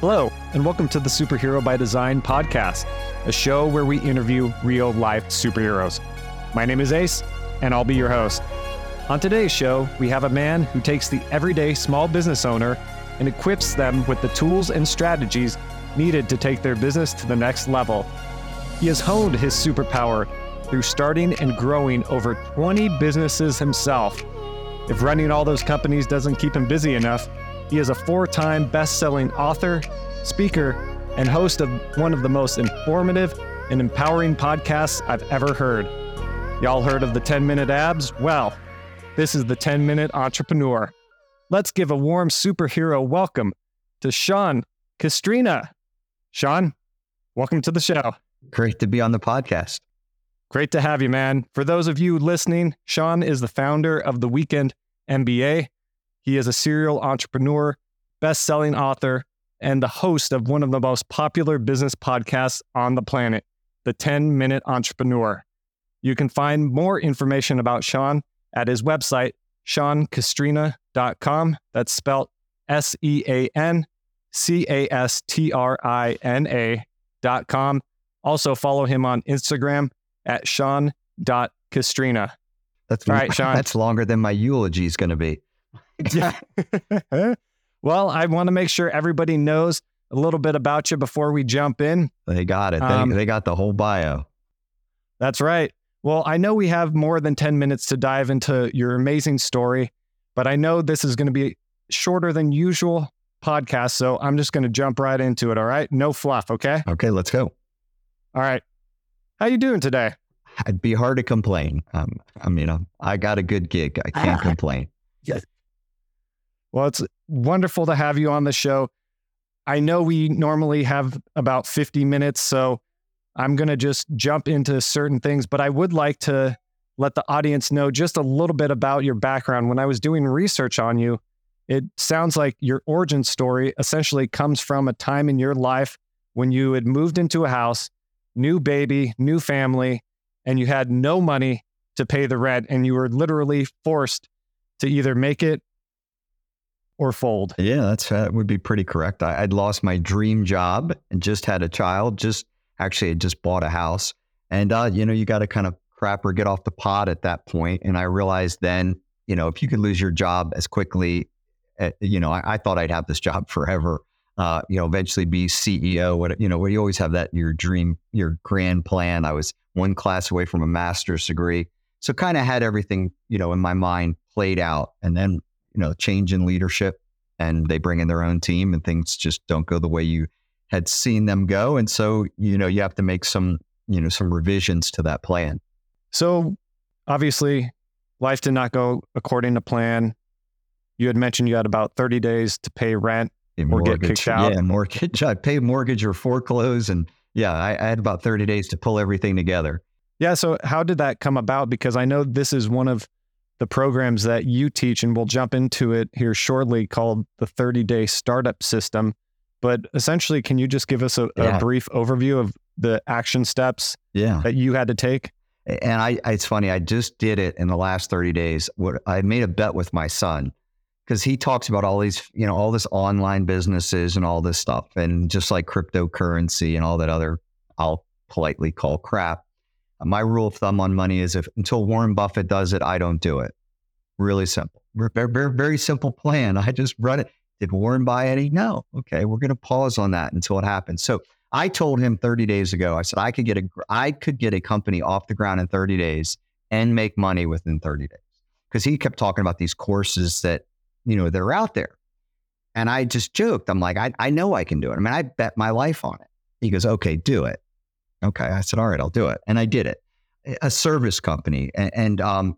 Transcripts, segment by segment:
Hello, and welcome to the Superhero by Design podcast, a show where we interview real life superheroes. My name is Ace, and I'll be your host. On today's show, we have a man who takes the everyday small business owner and equips them with the tools and strategies needed to take their business to the next level. He has honed his superpower through starting and growing over 20 businesses himself. If running all those companies doesn't keep him busy enough, he is a four time best selling author, speaker, and host of one of the most informative and empowering podcasts I've ever heard. Y'all heard of the 10 Minute Abs? Well, this is the 10 Minute Entrepreneur. Let's give a warm superhero welcome to Sean Castrina. Sean, welcome to the show. Great to be on the podcast. Great to have you, man. For those of you listening, Sean is the founder of the Weekend MBA. He is a serial entrepreneur, best selling author, and the host of one of the most popular business podcasts on the planet, The 10 Minute Entrepreneur. You can find more information about Sean at his website, seancastrina.com. That's spelled S E A N C A S T R I N A.com. Also, follow him on Instagram at sean.castrina. That's All right, Sean. That's longer than my eulogy is going to be. well, I want to make sure everybody knows a little bit about you before we jump in. They got it. Um, they, they got the whole bio. That's right. Well, I know we have more than 10 minutes to dive into your amazing story, but I know this is going to be shorter than usual podcast, so I'm just going to jump right into it, all right? No fluff, okay? Okay, let's go. All right. How you doing today? It'd be hard to complain. Um, I mean, um, I got a good gig. I can't Ah. complain. Well, it's wonderful to have you on the show. I know we normally have about 50 minutes, so I'm going to just jump into certain things, but I would like to let the audience know just a little bit about your background. When I was doing research on you, it sounds like your origin story essentially comes from a time in your life when you had moved into a house, new baby, new family, and you had no money to pay the rent, and you were literally forced to either make it or fold. Yeah, that's that would be pretty correct. I, I'd lost my dream job and just had a child. Just actually, had just bought a house, and uh, you know, you got to kind of crap or get off the pot at that point. And I realized then, you know, if you could lose your job as quickly, uh, you know, I, I thought I'd have this job forever. Uh, you know, eventually be CEO. What you know, where you always have that your dream, your grand plan. I was one class away from a master's degree, so kind of had everything you know in my mind played out, and then you know, change in leadership and they bring in their own team and things just don't go the way you had seen them go. And so, you know, you have to make some, you know, some revisions to that plan. So obviously, life did not go according to plan. You had mentioned you had about 30 days to pay rent. Or get kicked out. Yeah, mortgage. I pay mortgage or foreclose. And yeah, I, I had about 30 days to pull everything together. Yeah. So, how did that come about? Because I know this is one of the programs that you teach, and we'll jump into it here shortly called the 30 day startup system. But essentially, can you just give us a, a brief overview of the action steps Yeah. that you had to take? And I, it's funny, I just did it in the last 30 days. What I made a bet with my son because he talks about all these, you know, all this online businesses and all this stuff, and just like cryptocurrency and all that other, I'll politely call crap. My rule of thumb on money is if until Warren Buffett does it, I don't do it. Really simple. Very, very, very simple plan. I just run it. Did Warren buy any? No. Okay, we're going to pause on that until it happens. So I told him 30 days ago. I said I could get a I could get a company off the ground in 30 days and make money within 30 days. Because he kept talking about these courses that, you know, they're out there. And I just joked. I'm like, I, I know I can do it. I mean, I bet my life on it. He goes, okay, do it. Okay. I said, all right, I'll do it. And I did it. A service company. And, and um,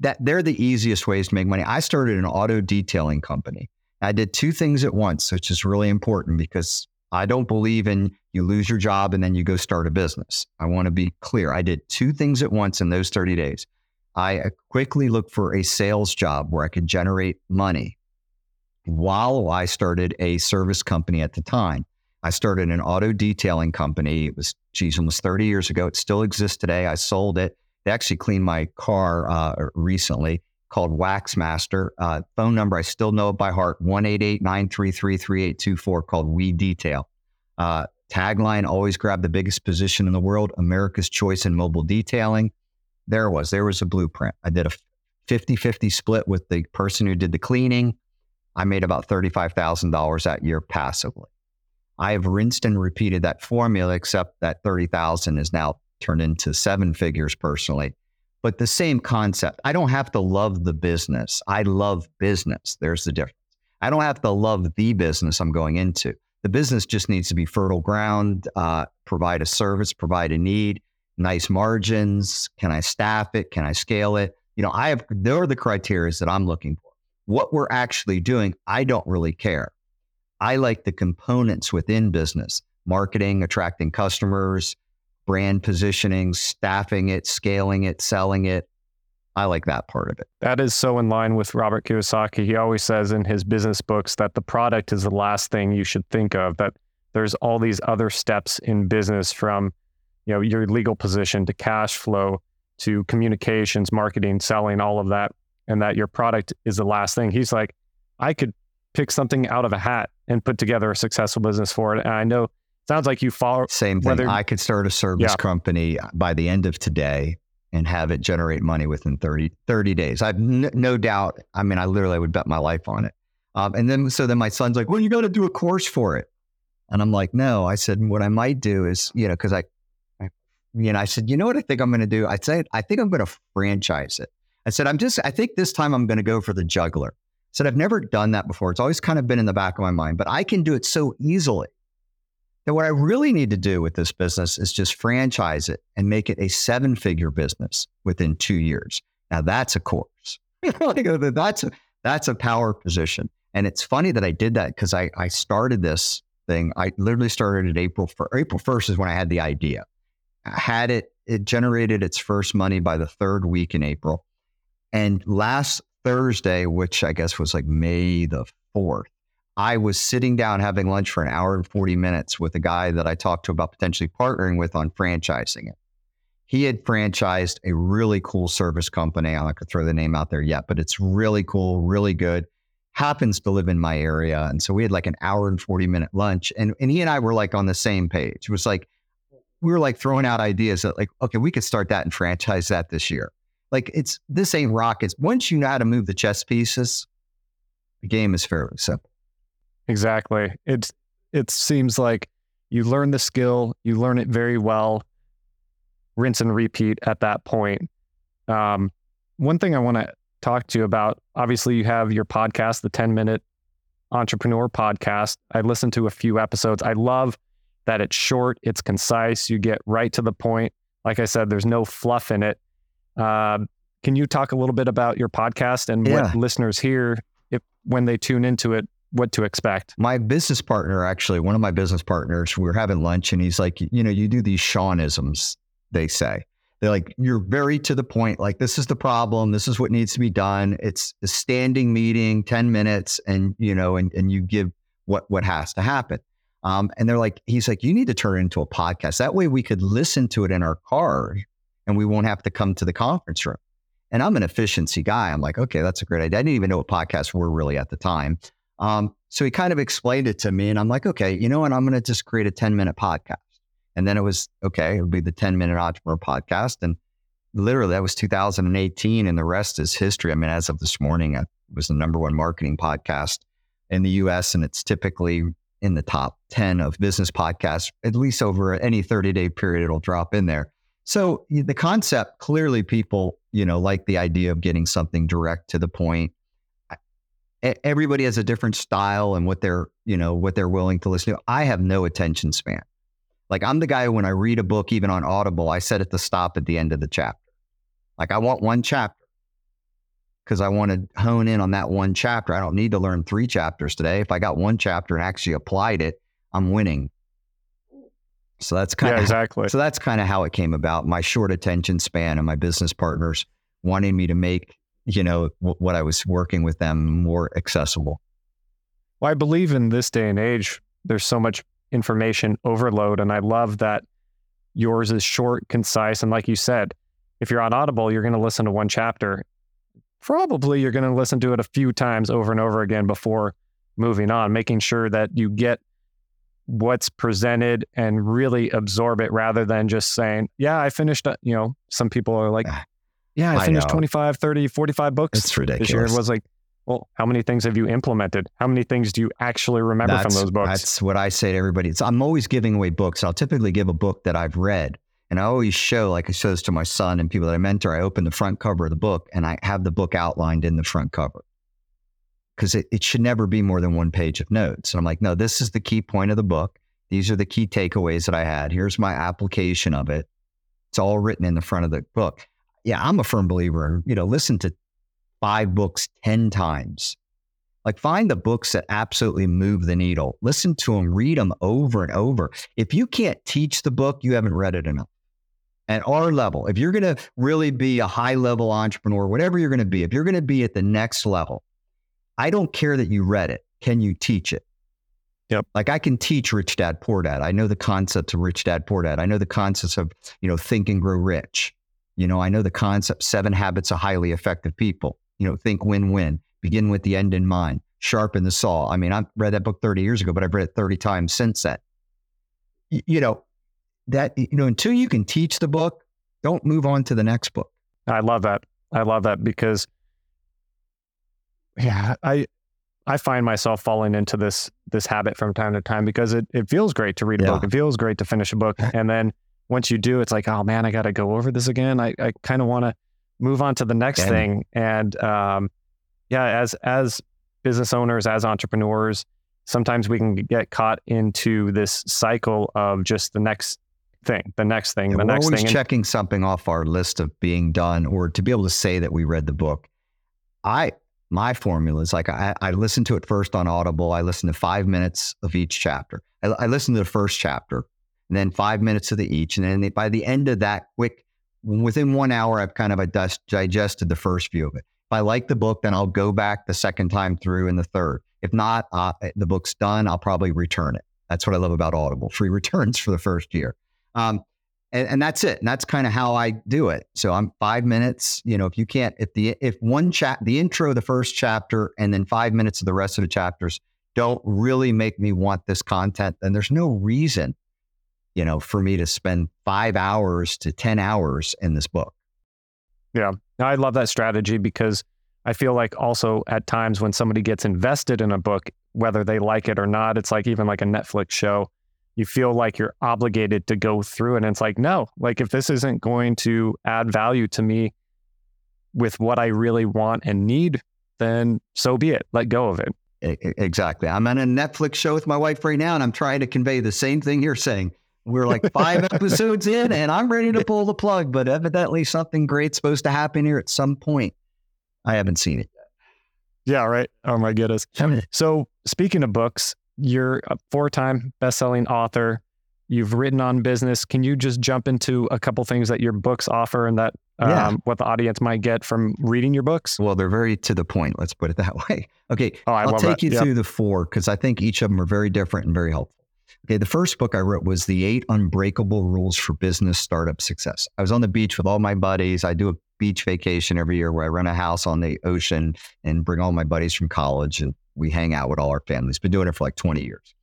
that they're the easiest ways to make money. I started an auto detailing company. I did two things at once, which is really important because I don't believe in you lose your job and then you go start a business. I want to be clear. I did two things at once in those 30 days. I uh, quickly looked for a sales job where I could generate money while I started a service company at the time. I started an auto detailing company. It was, geez, almost 30 years ago. It still exists today. I sold it. They actually cleaned my car uh, recently called Waxmaster. Uh, phone number I still know it by heart: one eight eight nine three three three eight two four. Called We Detail. Uh, tagline: Always grab the biggest position in the world. America's choice in mobile detailing. There was there was a blueprint. I did a 50-50 split with the person who did the cleaning. I made about $35,000 that year passively. I have rinsed and repeated that formula, except that 30,000 is now turned into seven figures personally. But the same concept. I don't have to love the business. I love business. There's the difference. I don't have to love the business I'm going into. The business just needs to be fertile ground, uh, provide a service, provide a need, nice margins. Can I staff it? Can I scale it? You know, I have, there are the criteria that I'm looking for. What we're actually doing, I don't really care. I like the components within business marketing, attracting customers, brand positioning, staffing it, scaling it, selling it. I like that part of it. That is so in line with Robert Kiyosaki. He always says in his business books that the product is the last thing you should think of, that there's all these other steps in business from you know your legal position to cash flow to communications, marketing, selling, all of that, and that your product is the last thing. He's like, I could pick something out of a hat and put together a successful business for it. And I know sounds like you follow same thing. Whether, I could start a service yeah. company by the end of today and have it generate money within 30, 30 days. I've n- no doubt. I mean, I literally would bet my life on it. Um, and then, so then my son's like, well, you got to do a course for it. And I'm like, no, I said, what I might do is, you know, cause I, I you know, I said, you know what I think I'm going to do? I said, I think I'm going to franchise it. I said, I'm just, I think this time I'm going to go for the juggler said, I've never done that before. It's always kind of been in the back of my mind, but I can do it so easily that what I really need to do with this business is just franchise it and make it a seven figure business within two years. Now that's a course. Uh, that's a, that's a power position. And it's funny that I did that because I, I started this thing. I literally started at April, for, April 1st is when I had the idea. I had it, it generated its first money by the third week in April. And last Thursday, which I guess was like May the 4th, I was sitting down having lunch for an hour and 40 minutes with a guy that I talked to about potentially partnering with on franchising it. He had franchised a really cool service company. I'm not going to throw the name out there yet, but it's really cool, really good. Happens to live in my area. And so we had like an hour and 40 minute lunch. And, and he and I were like on the same page. It was like, we were like throwing out ideas that like, okay, we could start that and franchise that this year. Like it's this ain't rockets. Once you know how to move the chess pieces, the game is fairly simple. Exactly. It's it seems like you learn the skill, you learn it very well, rinse and repeat at that point. Um, one thing I want to talk to you about, obviously, you have your podcast, the 10 minute entrepreneur podcast. I listened to a few episodes. I love that it's short, it's concise, you get right to the point. Like I said, there's no fluff in it. Uh, can you talk a little bit about your podcast and yeah. what listeners hear if when they tune into it, what to expect? My business partner, actually, one of my business partners, we were having lunch and he's like, you know, you do these Seanisms, they say. They're like, you're very to the point. Like, this is the problem. This is what needs to be done. It's a standing meeting, 10 minutes, and you know, and, and you give what what has to happen. Um, and they're like, he's like, you need to turn it into a podcast. That way we could listen to it in our car and we won't have to come to the conference room. And I'm an efficiency guy. I'm like, okay, that's a great idea. I didn't even know what podcasts were really at the time. Um, so he kind of explained it to me, and I'm like, okay, you know what? I'm going to just create a 10 minute podcast. And then it was okay. It would be the 10 minute entrepreneur podcast, and literally that was 2018, and the rest is history. I mean, as of this morning, it was the number one marketing podcast in the U.S., and it's typically in the top 10 of business podcasts, at least over any 30 day period, it'll drop in there. So the concept clearly people, you know, like the idea of getting something direct to the point. Everybody has a different style and what they're, you know, what they're willing to listen to. I have no attention span. Like I'm the guy when I read a book, even on Audible, I set it to stop at the end of the chapter. Like I want one chapter because I want to hone in on that one chapter. I don't need to learn three chapters today. If I got one chapter and actually applied it, I'm winning. So that's kind yeah, of exactly. So that's kind of how it came about. My short attention span and my business partners wanting me to make you know w- what I was working with them more accessible. Well, I believe in this day and age, there's so much information overload, and I love that yours is short, concise, and like you said, if you're on Audible, you're going to listen to one chapter. probably you're going to listen to it a few times over and over again before moving on, making sure that you get what's presented and really absorb it rather than just saying, yeah, I finished, uh, you know, some people are like, Ah, yeah, I I finished know. 25, 30, 45 books It's this year. It was like, well, how many things have you implemented? How many things do you actually remember from those books? That's what I say to everybody. It's, I'm always giving away books. I'll typically give a book that I've read. And I always show, like I show this to my son and people that I mentor, I open the front cover of the book and I have the book outlined in the front cover. Because it, it should never be more than one page of notes. And I'm like, no, this is the key point of the book. These are the key takeaways that I had. Here's my application of it. It's all written in the front of the book. Yeah, I'm a firm believer you know, listen to five books 10 times. Like find the books that absolutely move the needle. Listen to them, read them over and over. If you can't teach the book, you haven't read it enough. At our level, if you're going to really be a high level entrepreneur, whatever you're going to be, if you're going to be at the next level, I don't care that you read it. Can you teach it? Yep. Like I can teach Rich Dad Poor Dad. I know the concepts of Rich Dad Poor Dad. I know the concepts of, you know, think and grow rich. You know, I know the concept seven habits of highly effective people. You know, think win-win, begin with the end in mind, sharpen the saw. I mean, I've read that book 30 years ago, but I've read it 30 times since then. Y- you know, that, you know, until you can teach the book, don't move on to the next book. I love that. I love that because yeah, I I find myself falling into this this habit from time to time because it, it feels great to read a Yeah. book. It feels great to finish a book. And then once you do, it's like, oh man, I gotta go over this again. I, I kind of wanna move on to the next Yeah. thing. And um yeah, as as business owners, as entrepreneurs, sometimes we can get caught into this cycle of just the next thing, the next thing, Yeah, the we're next always thing. Checking something off our list of being done or to be able to say that we read the book. I my formula is like I, I listen to it first on Audible. I listen to five minutes of each chapter. I, I listen to the first chapter, and then five minutes of the each, and then by the end of that quick, within one hour, I've kind of digested the first view of it. If I like the book, then I'll go back the second time through and the third. If not, uh, the book's done. I'll probably return it. That's what I love about Audible: free returns for the first year. Um, and, and that's it. And that's kind of how I do it. So I'm five minutes. You know, if you can't, if the if one chat, the intro, the first chapter, and then five minutes of the rest of the chapters don't really make me want this content, then there's no reason, you know, for me to spend five hours to ten hours in this book. Yeah. I love that strategy because I feel like also at times when somebody gets invested in a book, whether they like it or not, it's like even like a Netflix show, you feel like you're obligated to go through it. And it's like, no, like if this isn't going to add value to me with what I really want and need, then so be it. Let go of it. Exactly. I'm on a Netflix show with my wife right now, and I'm trying to convey the same thing you're saying. We're like five episodes in, and I'm ready to pull the plug, but evidently something great's supposed to happen here at some point. I haven't seen it yet. Yeah. Right. Oh my goodness. So, speaking of books, you're a four time best-selling author. You've written on business. Can you just jump into a couple things that your books offer and that um, Yeah. what the audience might get from reading your books? Well, they're very to the point. Let's put it that way. Okay. Oh, I I'll take that. you Yep. through the four because I think each of them are very different and very helpful. Okay. The first book I wrote was The Eight Unbreakable Rules for Business Startup Success. I was on the beach with all my buddies. I do a beach vacation every year where I rent a house on the ocean and bring all my buddies from college and we hang out with all our families. Been doing it for like 20 years.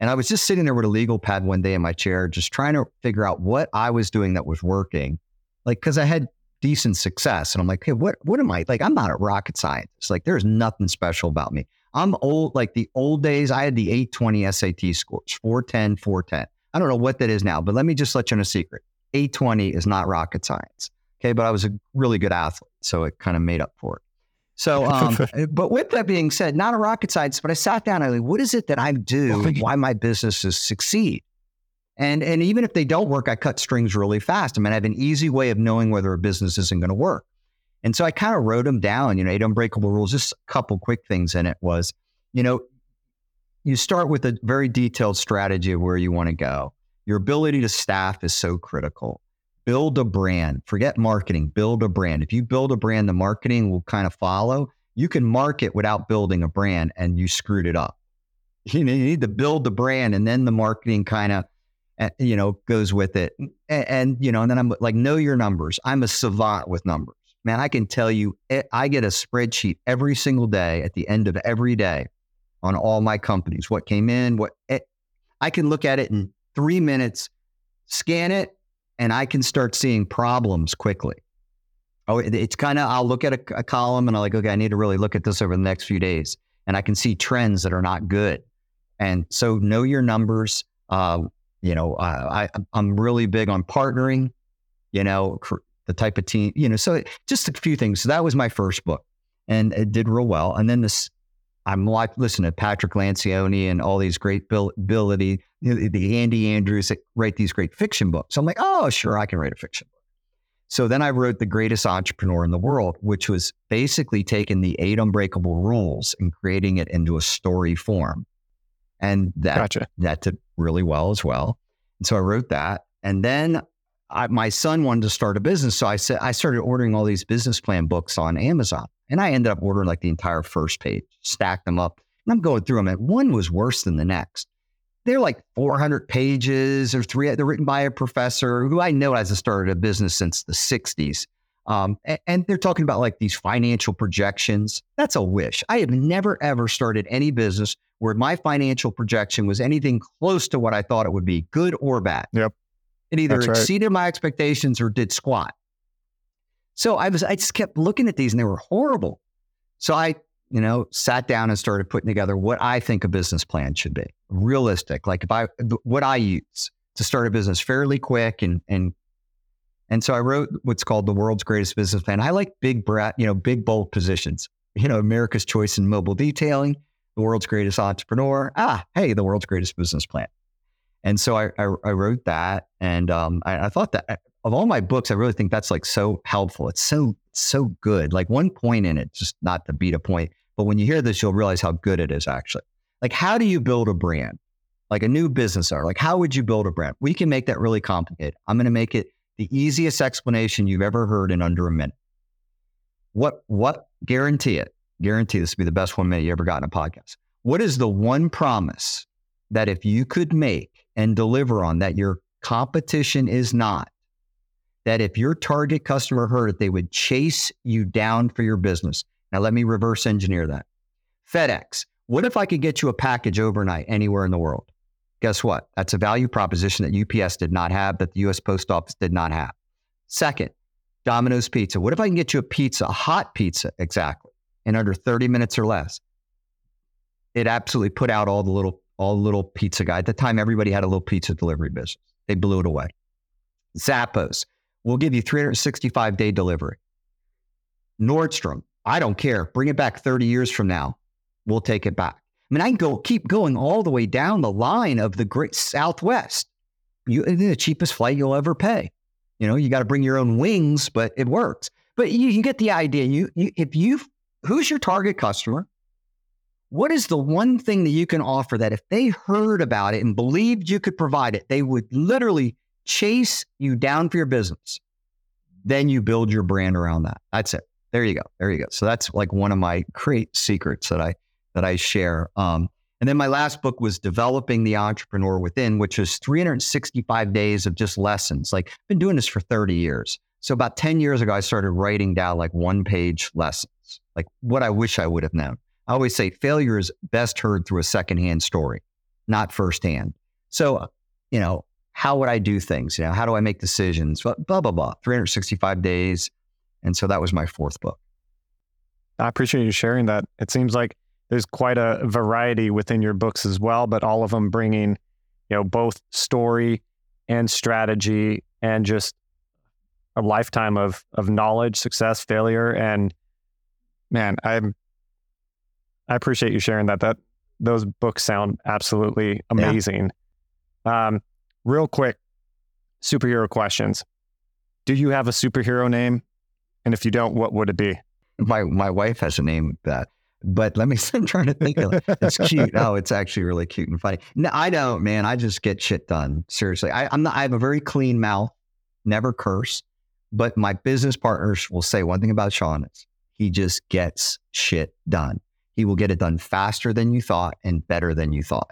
And I was just sitting there with a legal pad one day in my chair, just trying to figure out what I was doing that was working. Like, cause I had decent success. And I'm like, hey, what what am I like? I'm not a rocket scientist. Like there's nothing special about me. I'm old, like the old days, I had the 820 SAT scores, 410, 410. I don't know what that is now, but let me just let you know a secret. 820 is not rocket science. Okay. But I was a really good athlete. So it kind of made up for it. So, um, but with that being said, not a rocket scientist, but I sat down and I like, what is it that I do? Why my businesses succeed? And and even if they don't work, I cut strings really fast. I mean, I have an easy way of knowing whether a business isn't going to work. And so I kind of wrote them down, you know, eight unbreakable rules, just a couple quick things in it was, you know, you start with a very detailed strategy of where you want to go. Your ability to staff is so critical. Build a brand. Forget marketing. Build a brand. If you build a brand, the marketing will kind of follow. You can market without building a brand and you screwed it up. You need to build the brand and then the marketing kind of uh, you know, goes with it. And, and, you know, and then I'm like, know your numbers. I'm a savant with numbers. man, I can tell you, eh, I get a spreadsheet every single day at the end of every day on all my companies, what came in, what eh, I can look at it in three minutes, scan it, and I can start seeing problems quickly. Oh, it's kind of, I'll look at a, a column and I'm like, okay, I need to really look at this over the next few days. And I can see trends that are not good. And so know your numbers. Uh, you know, I, I'm really big on partnering, you know, the type of team, you know, so just a few things. So that was my first book and it did real well. And then this, I'm like, listen to Patrick Lencioni and all these great ability, the Andy Andrews that write these great fiction books. So I'm like, oh, sure, I can write a fiction book. So then I wrote The Greatest Entrepreneur in the World, which was basically taking the eight unbreakable rules and creating it into a story form. And that, gotcha. that did really well as well. And so I wrote that. And then I, my son wanted to start a business. So I said, I started ordering all these business plan books on Amazon. And I ended up ordering like the entire first page, stacked them up. And I'm going through them. And one was worse than the next. They're like 400 pages or three. They're written by a professor who I know hasn't started a business since the 60s. Um, and, and, they're talking about like these financial projections. That's a wish. I have never, ever started any business where my financial projection was anything close to what I thought it would be, good or bad. Yep. It either exceeded my expectations or did squat. So I was, I just kept looking at these and they were horrible. So I, you know, sat down and started putting together what I think a business plan should be realistic. Like if I, what I use to start a business fairly quick and, and, and so I wrote what's called the world's greatest business plan. I like big, brat, you know, big, bold positions, you know, America's choice in mobile detailing, the world's greatest entrepreneur. Ah, hey, the world's greatest business plan. And so I, I, I wrote that, and um, I, I, thought that of all my books, I really think that's like so helpful. It's so so good. Like one point in it, just not to beat a point, but when you hear this, you'll realize how good it is actually. Like, how do you build a brand? Like a new business owner, like how would you build a brand? We can make that really complicated. I'm going to make it the easiest explanation you've ever heard in under a minute. What what guarantee it? Guarantee this will be the best one minute you ever got in a podcast. What is the one promise that if you could make and deliver on that your competition is not. That if your target customer heard it, they would chase you down for your business. Now, let me reverse engineer that. FedEx, what if I could get you a package overnight anywhere in the world? Guess what? That's a value proposition that UPS did not have, that the US Post Office did not have. Second, Domino's Pizza. What if I can get you a pizza, a hot pizza, exactly, in under 30 minutes or less? It absolutely put out all the little all little pizza guy. At the time, everybody had a little pizza delivery business. They blew it away. Zappos will give you 365 day delivery. Nordstrom, I don't care. Bring it back 30 years from now. We'll take it back. I mean, I can go keep going all the way down the line of the great Southwest. You, the cheapest flight you'll ever pay. You know, you got to bring your own wings, but it works. But you, you get the idea. You, you, if you, who's your target customer? What is the one thing that you can offer that if they heard about it and believed you could provide it, they would literally chase you down for your business? Then you build your brand around that. That's it. There you go. There you go. So that's like one of my great secrets that I that I share. Um, and then my last book was Developing the Entrepreneur Within, which is 365 days of just lessons. Like I've been doing this for 30 years. So about 10 years ago, I started writing down like one page lessons, like what I wish I would have known. I always say failure is best heard through a secondhand story, not firsthand. So, you know, how would I do things? You know, how do I make decisions? Blah, blah, blah, blah. 365 days. And so that was my fourth book. I appreciate you sharing that. It seems like there's quite a variety within your books as well, but all of them bringing, you know, both story and strategy and just a lifetime of of knowledge, success, failure, and man, I'm I appreciate you sharing that. That those books sound absolutely amazing. Yeah. Um, real quick, superhero questions. Do you have a superhero name? And if you don't, what would it be? My my wife has a name that, but let me. I'm trying to think. Of, it's cute. Oh, it's actually really cute and funny. No, I don't, man. I just get shit done. Seriously, I, I'm not. I have a very clean mouth. Never curse. But my business partners will say one thing about Sean is he just gets shit done. He will get it done faster than you thought and better than you thought.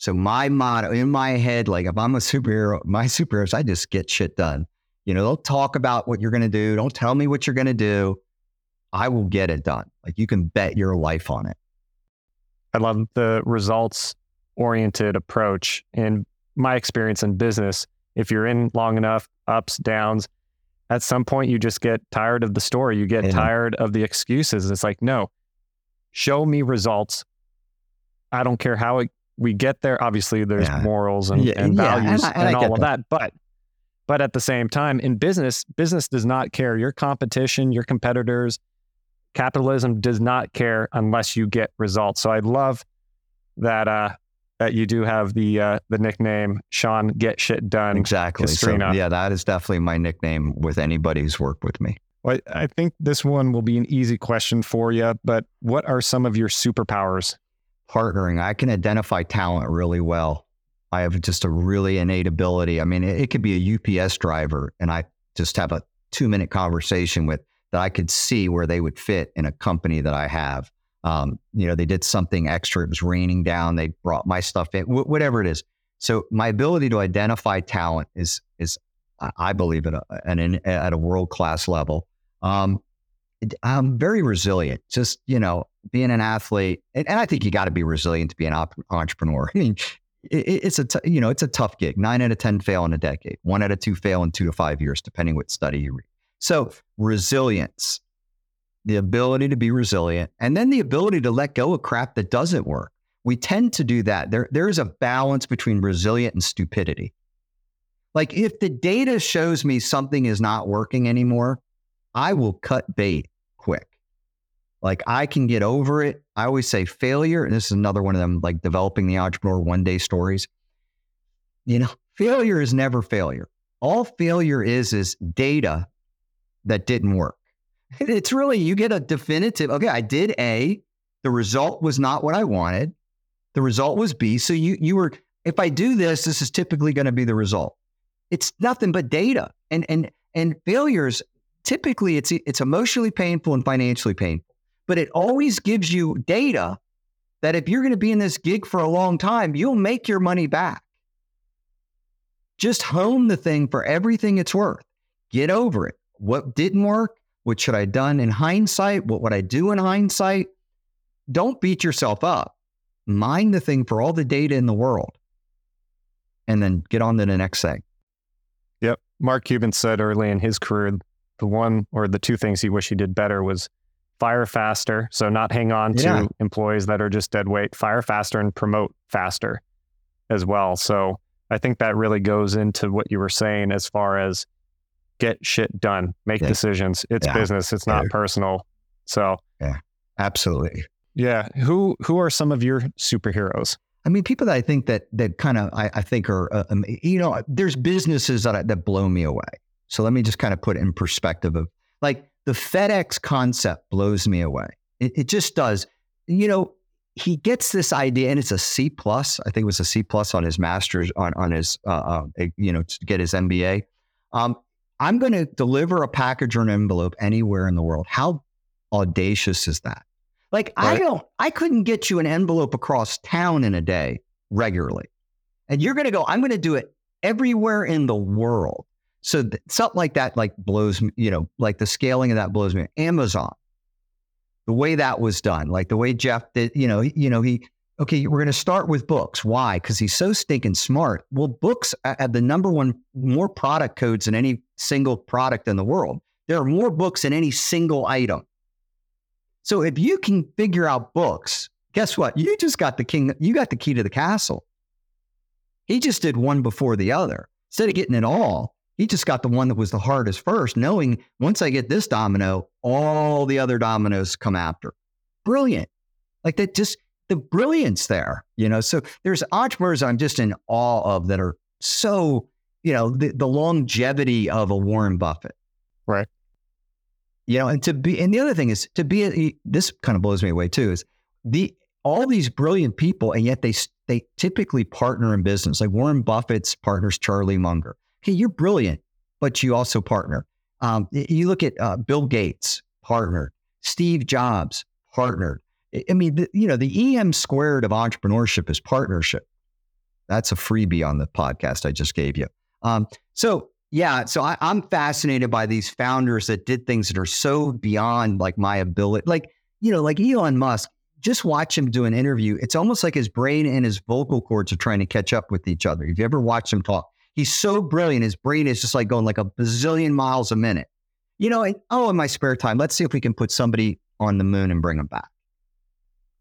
So my motto in my head, like if I'm a superhero, my superheroes, I just get shit done. You know, don't talk about what you're going to do. Don't tell me what you're going to do. I will get it done. Like you can bet your life on it. I love the results oriented approach. In my experience in business, if you're in long enough, ups, downs, at some point you just get tired of the story. You get yeah. tired of the excuses. It's like, no, show me results. I don't care how it, we get there. Obviously, there's yeah. morals and, yeah, and values and, I, and, and all of that. that. But but at the same time, in business, business does not care. Your competition, your competitors, capitalism does not care unless you get results. So I love that uh, that you do have the uh, the nickname Sean Get Shit Done. Exactly. So, yeah, that is definitely my nickname with anybody who's worked with me. Well, I think this one will be an easy question for you, but what are some of your superpowers? Partnering. I can identify talent really well. I have just a really innate ability. I mean, it, it could be a UPS driver, and I just have a two minute conversation with that I could see where they would fit in a company that I have. Um, you know, they did something extra. It was raining down. They brought my stuff in, wh- whatever it is. So my ability to identify talent is is I believe at a, at, at a world class level. Um, I'm very resilient. Just you know, being an athlete, and, and I think you got to be resilient to be an op- entrepreneur. I mean, it, it's a t- you know it's a tough gig. Nine out of ten fail in a decade. One out of two fail in two to five years, depending what study you read. So resilience, the ability to be resilient, and then the ability to let go of crap that doesn't work. We tend to do that. There, there is a balance between resilient and stupidity. Like if the data shows me something is not working anymore, I will cut bait. Like I can get over it. I always say failure, and this is another one of them, like developing the entrepreneur one day stories. You know, failure is never failure. All failure is is data that didn't work. It's really, you get a definitive, okay, I did A, the result was not what I wanted. The result was B. So you you were, if I do this, this is typically going to be the result. It's nothing but data. And and and failures, typically it's it's emotionally painful and financially painful. But it always gives you data that if you're going to be in this gig for a long time, you'll make your money back. Just hone the thing for everything it's worth. Get over it what didn't work? What should I have done in hindsight? What would I do in hindsight? Don't beat yourself up. Mind the thing for all the data in the world and then get on to the next thing. Yep. Mark Cuban said early in his career, the one or the two things he wished he did better was fire faster. So not hang on to yeah. employees that are just dead weight, fire faster and promote faster as well. So I think that really goes into what you were saying as far as get shit done, make yeah. decisions. It's yeah. business. It's not personal. So yeah, absolutely. Yeah. Who who are some of your superheroes? I mean, people that I think that that kind of I, I, think are uh, um, you know, there's businesses that that blow me away. So let me just kind of put it in perspective of like the FedEx concept blows me away. It, it just does. You know, he gets this idea, and it's a C plus. I think it was a C plus on his master's on on his uh, uh, you know to get his MBA. Um, I'm going to deliver a package or an envelope anywhere in the world. How audacious is that? Like right. I don't, I couldn't get you an envelope across town in a day regularly, and you're going to go. I'm going to do it everywhere in the world. So th- something like that, like blows me. You know, like the scaling of that blows me. Amazon, the way that was done, like the way Jeff did. You know, you know he okay, we're going to start with books. Why? Because he's so stinking smart. Well, books have the number one more product codes than any single product in the world. There are more books than any single item. So if you can figure out books, guess what? You just got the king. You got the key to the castle. He just did one before the other. Instead of getting it all, he just got the one that was the hardest first, knowing once I get this domino, all the other dominoes come after. Brilliant. Like that just the brilliance there, you know. So there's entrepreneurs I'm just in awe of that are so, you know, the, the longevity of a Warren Buffett. Right. You know, and to be, and the other thing is to be, a, this kind of blows me away too, is the, all these brilliant people, and yet they, they typically partner in business. Like Warren Buffett's partners, Charlie Munger. Hey, you're brilliant, but you also partner. Um, you look at uh, Bill Gates, partnered. Steve Jobs, partnered. I mean, the, you know, the EM squared of entrepreneurship is partnership. That's a freebie on the podcast I just gave you. Um, so Yeah. So I, I'm fascinated by these founders that did things that are so beyond like my ability. Like, you know, like Elon Musk, just watch him do an interview. It's almost like his brain and his vocal cords are trying to catch up with each other. If you ever watch him talk, he's so brilliant. His brain is just like going like a bazillion miles a minute. You know, and, oh, in my spare time, let's see if we can put somebody on the moon and bring them back.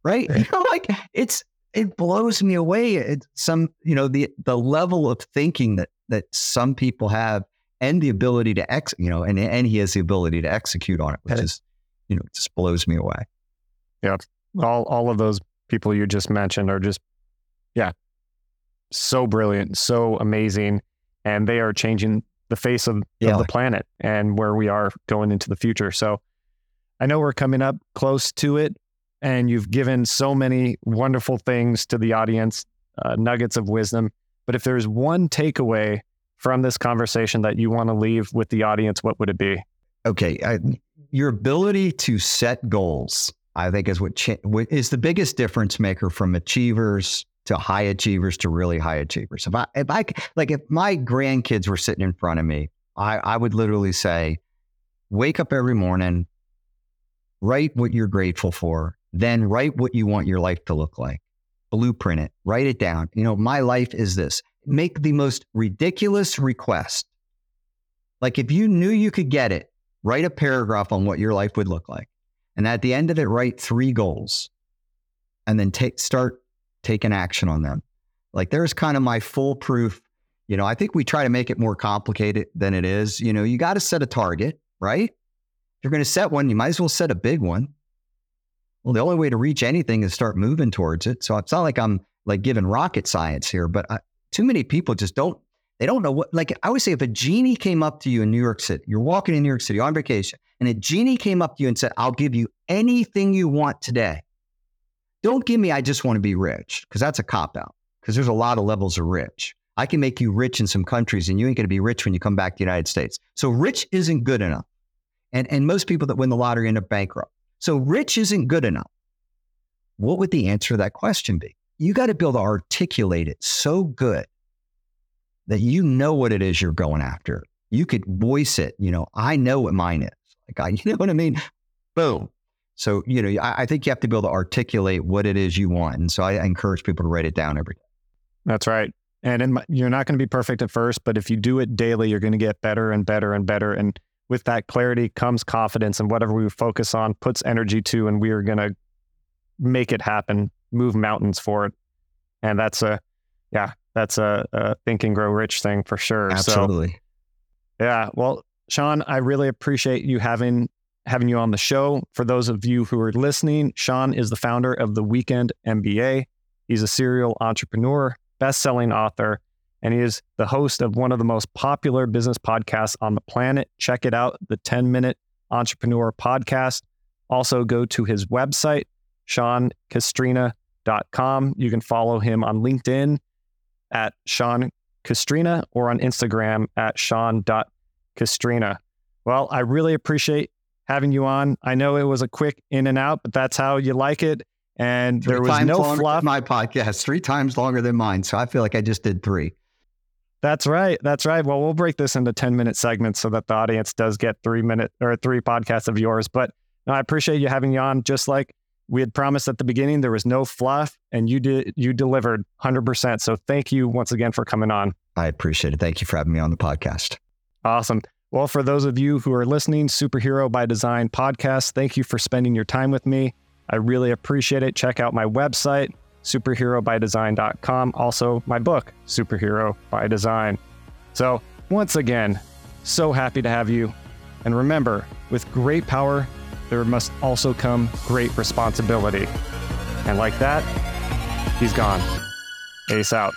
Right? You know, like it's it blows me away. It's some, you know, the the level of thinking that that some people have and the ability to ex, you know, and and he has the ability to execute on it, which is, you know, just blows me away. Yeah, all all of those people you just mentioned are just, yeah, so brilliant, so amazing, and they are changing the face of, Yeah. of the planet and where we are going into the future. So, I know we're coming up close to it, and you've given so many wonderful things to the audience, uh, nuggets of wisdom. But if there's one takeaway from this conversation that you want to leave with the audience, what would it be? Okay, I, your ability to set goals, I think, is what, cha- what is the biggest difference maker from achievers to high achievers to really high achievers. If I, if I, like, if my grandkids were sitting in front of me, I, I would literally say, wake up every morning, write what you're grateful for, then write what you want your life to look like, blueprint it, write it down. You know, my life is this. Make the most ridiculous request. Like, if you knew you could get it, write a paragraph on what your life would look like. And at the end of it, write three goals and then take, start taking action on them. Like there's kind of my foolproof, you know, I think we try to make it more complicated than it is. You know, you got to set a target, right? If you're going to set one, you might as well set a big one. Well, the only way to reach anything is start moving towards it. So it's not like I'm like giving rocket science here, but I, too many people just don't they don't know what, like I always say, if a genie came up to you in New York City, you're walking in New York City on vacation, and a genie came up to you and said, I'll give you anything you want today. Don't give me, I just want to be rich, because that's a cop out, because there's a lot of levels of rich. I can make you rich in some countries, and you ain't going to be rich when you come back to the United States. So rich isn't good enough. And, and most people that win the lottery end up bankrupt. So rich isn't good enough. What would the answer to that question be? You got to be able to articulate it so good that you know what it is you're going after. You could voice it. You know, I know what mine is. Like, I, you know what I mean? Boom. So, you know, I, I think you have to be able to articulate what it is you want. And so I, I encourage people to write it down every day. That's right. And in my, you're not going to be perfect at first, but if you do it daily, you're going to get better and better and better. And with that clarity comes confidence, and whatever we focus on puts energy to, and we are going to make it happen, move mountains for it. And that's a, yeah, that's a, a think and grow rich thing for sure. So, Absolutely. yeah. Well, Sean, I really appreciate you having having you on the show. For those of you who are listening, Sean is the founder of the Weekend MBA. He's a serial entrepreneur, best-selling author, and he is the host of one of the most popular business podcasts on the planet. Check it out, the 10-minute entrepreneur podcast. Also go to his website, seancastrina.com. You can follow him on LinkedIn at Sean Castrina or on Instagram at Sean.Castrina. Well, I really appreciate having you on. I know it was a quick in and out, but that's how you like it. And Three there was no fluff. My podcast, three times longer than mine. So I feel like I just did three. That's right. That's right. Well, we'll break this into 10 minute segments so that the audience does get three minute or three podcasts of yours. But no, I appreciate you having you on. Just like we had promised at the beginning, there was no fluff and you did, you delivered 100%. So thank you once again for coming on. I appreciate it. Thank you for having me on the podcast. Awesome. Well, for those of you who are listening, Superhero by Design podcast, thank you for spending your time with me. I really appreciate it. Check out my website, superherobydesign.com. Also, my book, Superhero by Design. So, once again, so happy to have you. And remember, with great power, there must also come great responsibility. And like that, he's gone. Ace out.